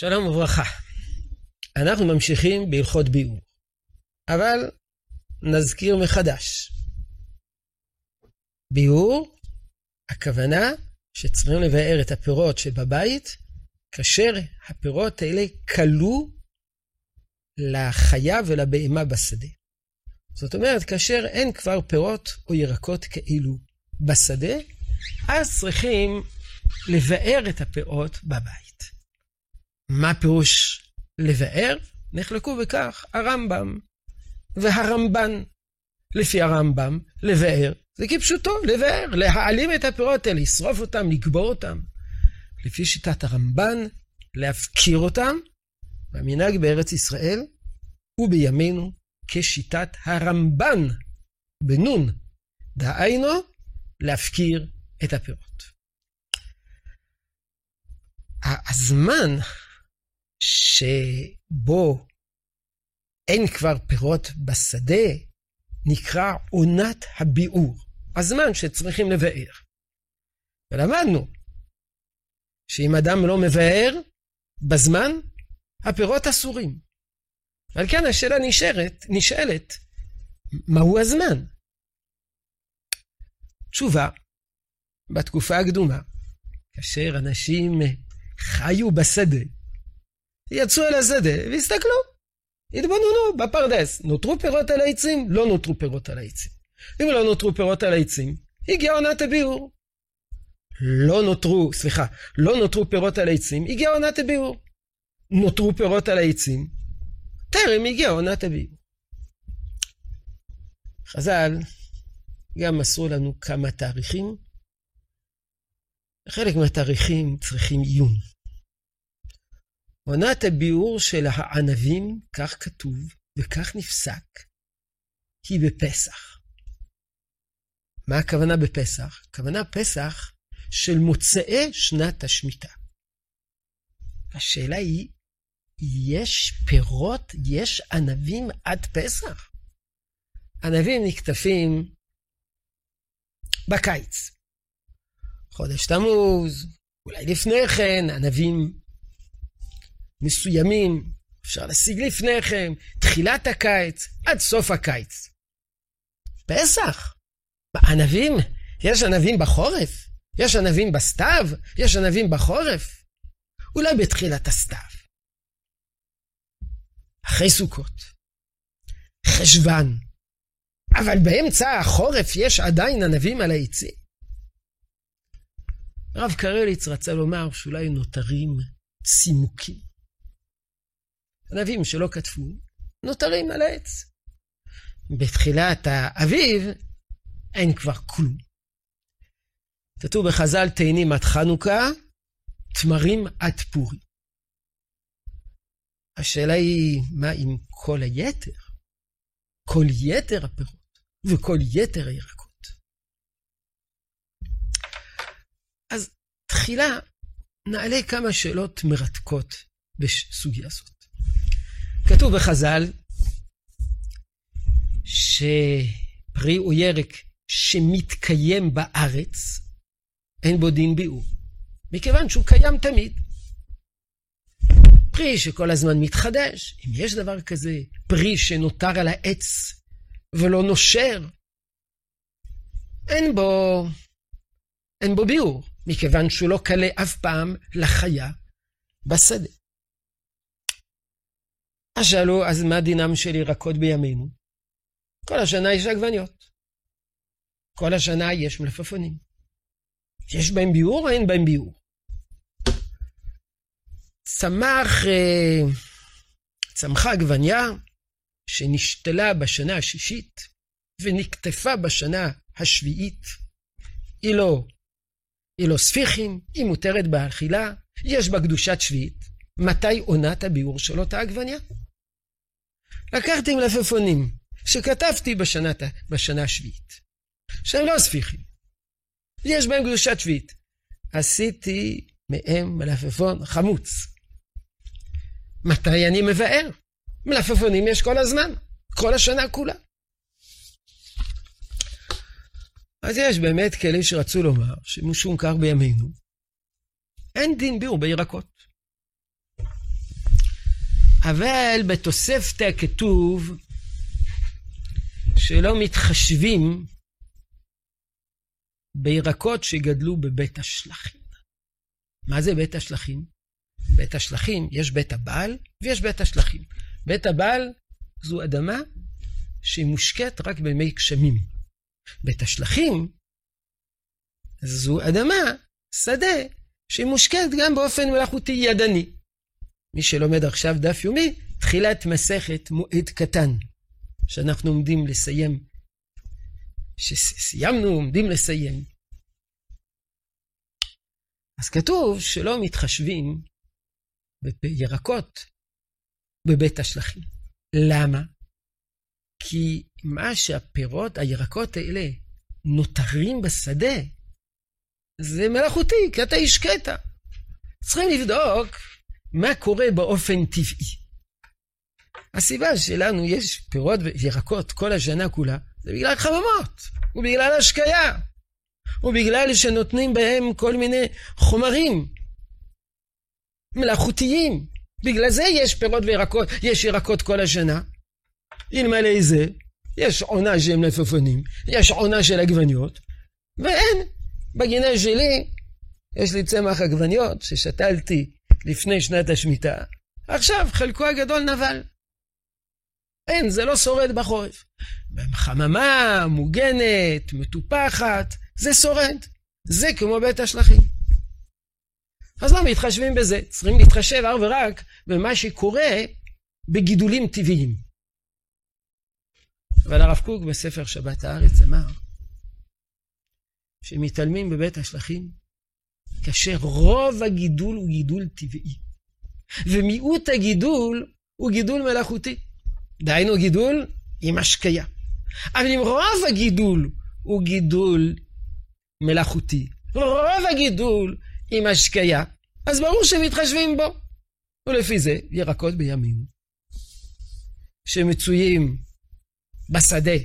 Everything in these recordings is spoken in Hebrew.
שלום וברכה. אנחנו ממשיכים בהלכות ביאור, אבל נזכיר מחדש. ביאור, הכוונה שצריכים לבאר את הפירות שבבית, כאשר הפירות האלה כלו לחיה ולבהמה בשדה. זאת אומרת, כאשר אין כבר פירות או ירקות כאלו בשדה, אז צריכים לבאר את הפירות בבית. מה פירוש לבאר? נחלקו בכך הרמב"ם והרמב"ן. לפי הרמב"ם, לבאר זה כפשוטו, לבאר, להעלים את הפירות האלה, לשרוף אותם, לקבור אותם. לפי שיטת הרמב"ן, להפקיר אותם, והמנהג בארץ ישראל ובימינו כשיטת הרמב"ן, בנון, דהיינו, להפקיר את הפירות. הזמן שבו אין כבר פירות בשדה נקרא עונת הביאור, הזמן שצריכים לבאר. ולמדנו שאם אדם לא מבאר בזמן, הפירות אסורים. ועל כן השאלה נשארת, נשאלת, מהו הזמן? תשובה, בתקופה הקדומה, כאשר אנשים חיו בשדה, יצאו אל השדה והסתכלו, התבוננו בפרדס, נותרו פירות על העצים? לא נותרו פירות על העצים. אם לא נותרו פירות על העצים, הגיעה עונת הביאור. לא נותרו, סליחה, לא נותרו פירות על העצים, הגיעה עונת הביאור. נותרו פירות על העצים, טרם הגיעה עונת הביאור. חז"ל גם מסרו לנו כמה תאריכים. חלק מהתאריכים צריכים עיון. עונת הביאור של הענבים, כך כתוב וכך נפסק, היא בפסח. מה הכוונה בפסח? הכוונה פסח של מוצאי שנת השמיטה. השאלה היא, יש פירות, יש ענבים עד פסח? ענבים נקטפים בקיץ. חודש תמוז, אולי לפני כן, ענבים מסוימים, אפשר להשיג לפני כן, תחילת הקיץ, עד סוף הקיץ. פסח. ענבים? יש ענבים בחורף? יש ענבים בסתיו? יש ענבים בחורף? אולי בתחילת הסתיו. אחרי סוכות, חשוון, אבל באמצע החורף יש עדיין ענבים על העצים. הרב קרליץ רצה לומר שאולי נותרים צימוקים. ענבים שלא כתבו, נותרים על העץ. בתחילת האביב אין כבר כלום. כתוב בחז"ל תאנים עד חנוכה, תמרים עד פורים. השאלה היא, מה עם כל היתר? כל יתר הפירות וכל יתר הירקות. אז תחילה נעלה כמה שאלות מרתקות בסוגיה זאת. כתוב בחז"ל שפרי הוא ירק שמתקיים בארץ, אין בו דין ביאור, מכיוון שהוא קיים תמיד. פרי שכל הזמן מתחדש, אם יש דבר כזה, פרי שנותר על העץ ולא נושר, אין בו, אין בו ביאור, מכיוון שהוא לא קלה אף פעם לחיה בשדה. אז שאלו, אז מה דינם של ירקות בימינו? כל השנה יש עגבניות. כל השנה יש מלפפונים. יש בהם ביאור או אין בהם ביאור? צמח, אה, צמחה עגבניה שנשתלה בשנה השישית ונקטפה בשנה השביעית. היא לא, היא לא ספיחים, היא מותרת באכילה, יש בה קדושת שביעית. מתי עונת הביאור של אותה עגבניה? לקחתי מלפפונים שכתבתי בשנה, בשנה השביעית, שהם לא ספיחים, יש בהם קדושת שביעית. עשיתי מהם מלפפון חמוץ. מתי אני מבאר? מלפפונים יש כל הזמן, כל השנה כולה. אז יש באמת כאלה שרצו לומר שמשום כך בימינו אין דין ביאור בירקות. אבל בתוספתא כתוב שלא מתחשבים בירקות שגדלו בבית השלכים. מה זה בית השלכים? בית השלכים, יש בית הבעל ויש בית השלכים. בית הבעל זו אדמה שהיא מושקית רק בימי גשמים. בית השלכים זו אדמה, שדה, שהיא מושקית גם באופן מלאכותי ידני. מי שלומד עכשיו דף יומי, תחילת מסכת מועד קטן, שאנחנו עומדים לסיים, שסיימנו, עומדים לסיים. אז כתוב שלא מתחשבים בירקות בבית השלכים. למה? כי מה שהפירות, הירקות האלה, נותרים בשדה, זה מלאכותי, כי אתה קטע. צריכים לבדוק מה קורה באופן טבעי. הסיבה שלנו יש פירות וירקות כל השנה כולה, זה בגלל חממות, ובגלל השקיה, ובגלל שנותנים בהם כל מיני חומרים מלאכותיים. בגלל זה יש פירות וירקות, יש ירקות כל השנה. אלמלא זה, יש עונה של מלפפונים, יש עונה של עגבניות, ואין. בגינה שלי, יש לי צמח עגבניות ששתלתי לפני שנת השמיטה, עכשיו חלקו הגדול נבל. אין, זה לא שורד בחורף. חממה, מוגנת, מטופחת, זה שורד. זה כמו בית השלכים. אז למה מתחשבים בזה? צריכים להתחשב אך ורק במה שקורה בגידולים טבעיים. אבל הרב קוק בספר שבת הארץ אמר שמתעלמים בבית השלכים כאשר רוב הגידול הוא גידול טבעי, ומיעוט הגידול הוא גידול מלאכותי. דהיינו גידול עם השקיה. אבל אם רוב הגידול הוא גידול מלאכותי, רוב הגידול עם השקיה, אז ברור שמתחשבים בו. ולפי זה, ירקות בימים שמצויים בשדה,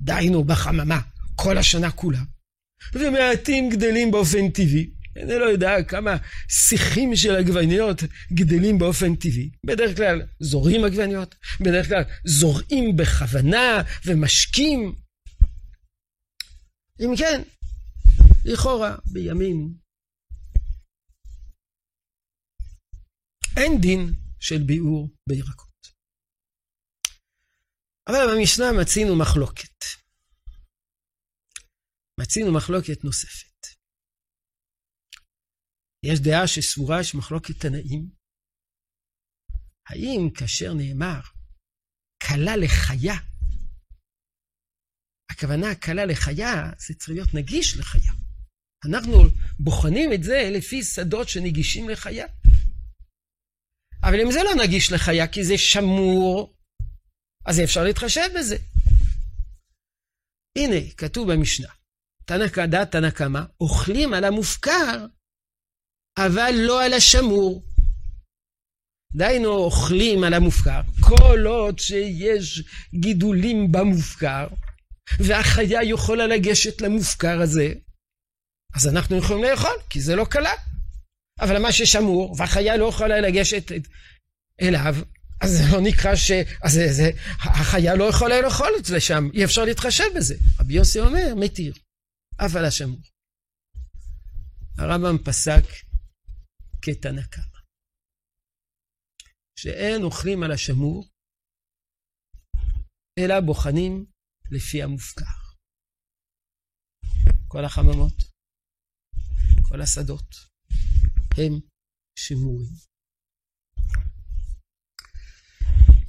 דהיינו בחממה, כל השנה כולה, ומעטים גדלים באופן טבעי. אני לא יודע כמה שיחים של עגבניות גדלים באופן טבעי. בדרך כלל זורים עגבניות, בדרך כלל זורעים בכוונה ומשקים. אם כן, לכאורה בימים אין דין של ביעור בירקות. אבל במשנה מצינו מחלוקת. מצינו מחלוקת נוספת. יש דעה שסבורה יש מחלוקת תנאים. האם כאשר נאמר כלה לחיה, הכוונה כלה לחיה, זה צריך להיות נגיש לחיה. אנחנו בוחנים את זה לפי שדות שנגישים לחיה. אבל אם זה לא נגיש לחיה כי זה שמור, אז אפשר להתחשב בזה. הנה, כתוב במשנה, תנא דעת תנא קמא, אוכלים על המופקר, אבל לא על השמור. דהיינו, אוכלים על המופקר, כל עוד שיש גידולים במופקר, והחיה יכולה לגשת למופקר הזה, אז אנחנו יכולים לאכול, כי זה לא קלה. אבל מה ששמור, והחיה לא יכולה לגשת אליו, אז זה לא נקרא ש... אז זה, זה, החיה לא יכולה לאכול את זה שם, אי אפשר להתחשב בזה. רבי יוסי אומר, מתיר, אף על השמור. הרמב"ם פסק כתנא קמא, שאין אוכלים על השמור, אלא בוחנים לפי המופקר. כל החממות, כל השדות, הם שמורים.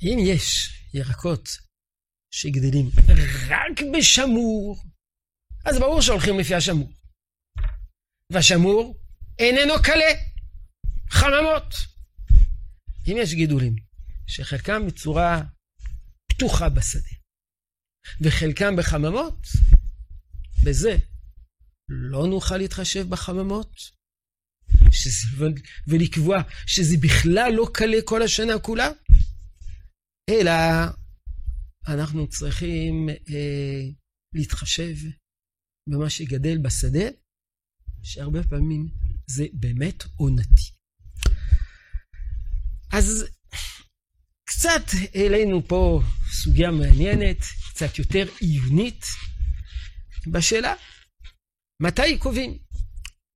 אם יש ירקות שגדלים רק בשמור, אז ברור שהולכים לפי השמור. והשמור איננו קלה. חממות. אם יש גידולים שחלקם בצורה פתוחה בשדה וחלקם בחממות, בזה לא נוכל להתחשב בחממות שזה, ולקבוע שזה בכלל לא קלה כל השנה כולה, אלא אנחנו צריכים אה, להתחשב במה שגדל בשדה, שהרבה פעמים זה באמת עונתי. אז קצת העלינו פה סוגיה מעניינת, קצת יותר עיונית, בשאלה מתי קובעים.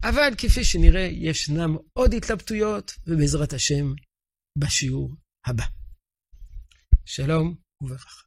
אבל כפי שנראה, ישנם עוד התלבטויות, ובעזרת השם, בשיעור הבא. שלום וברכה.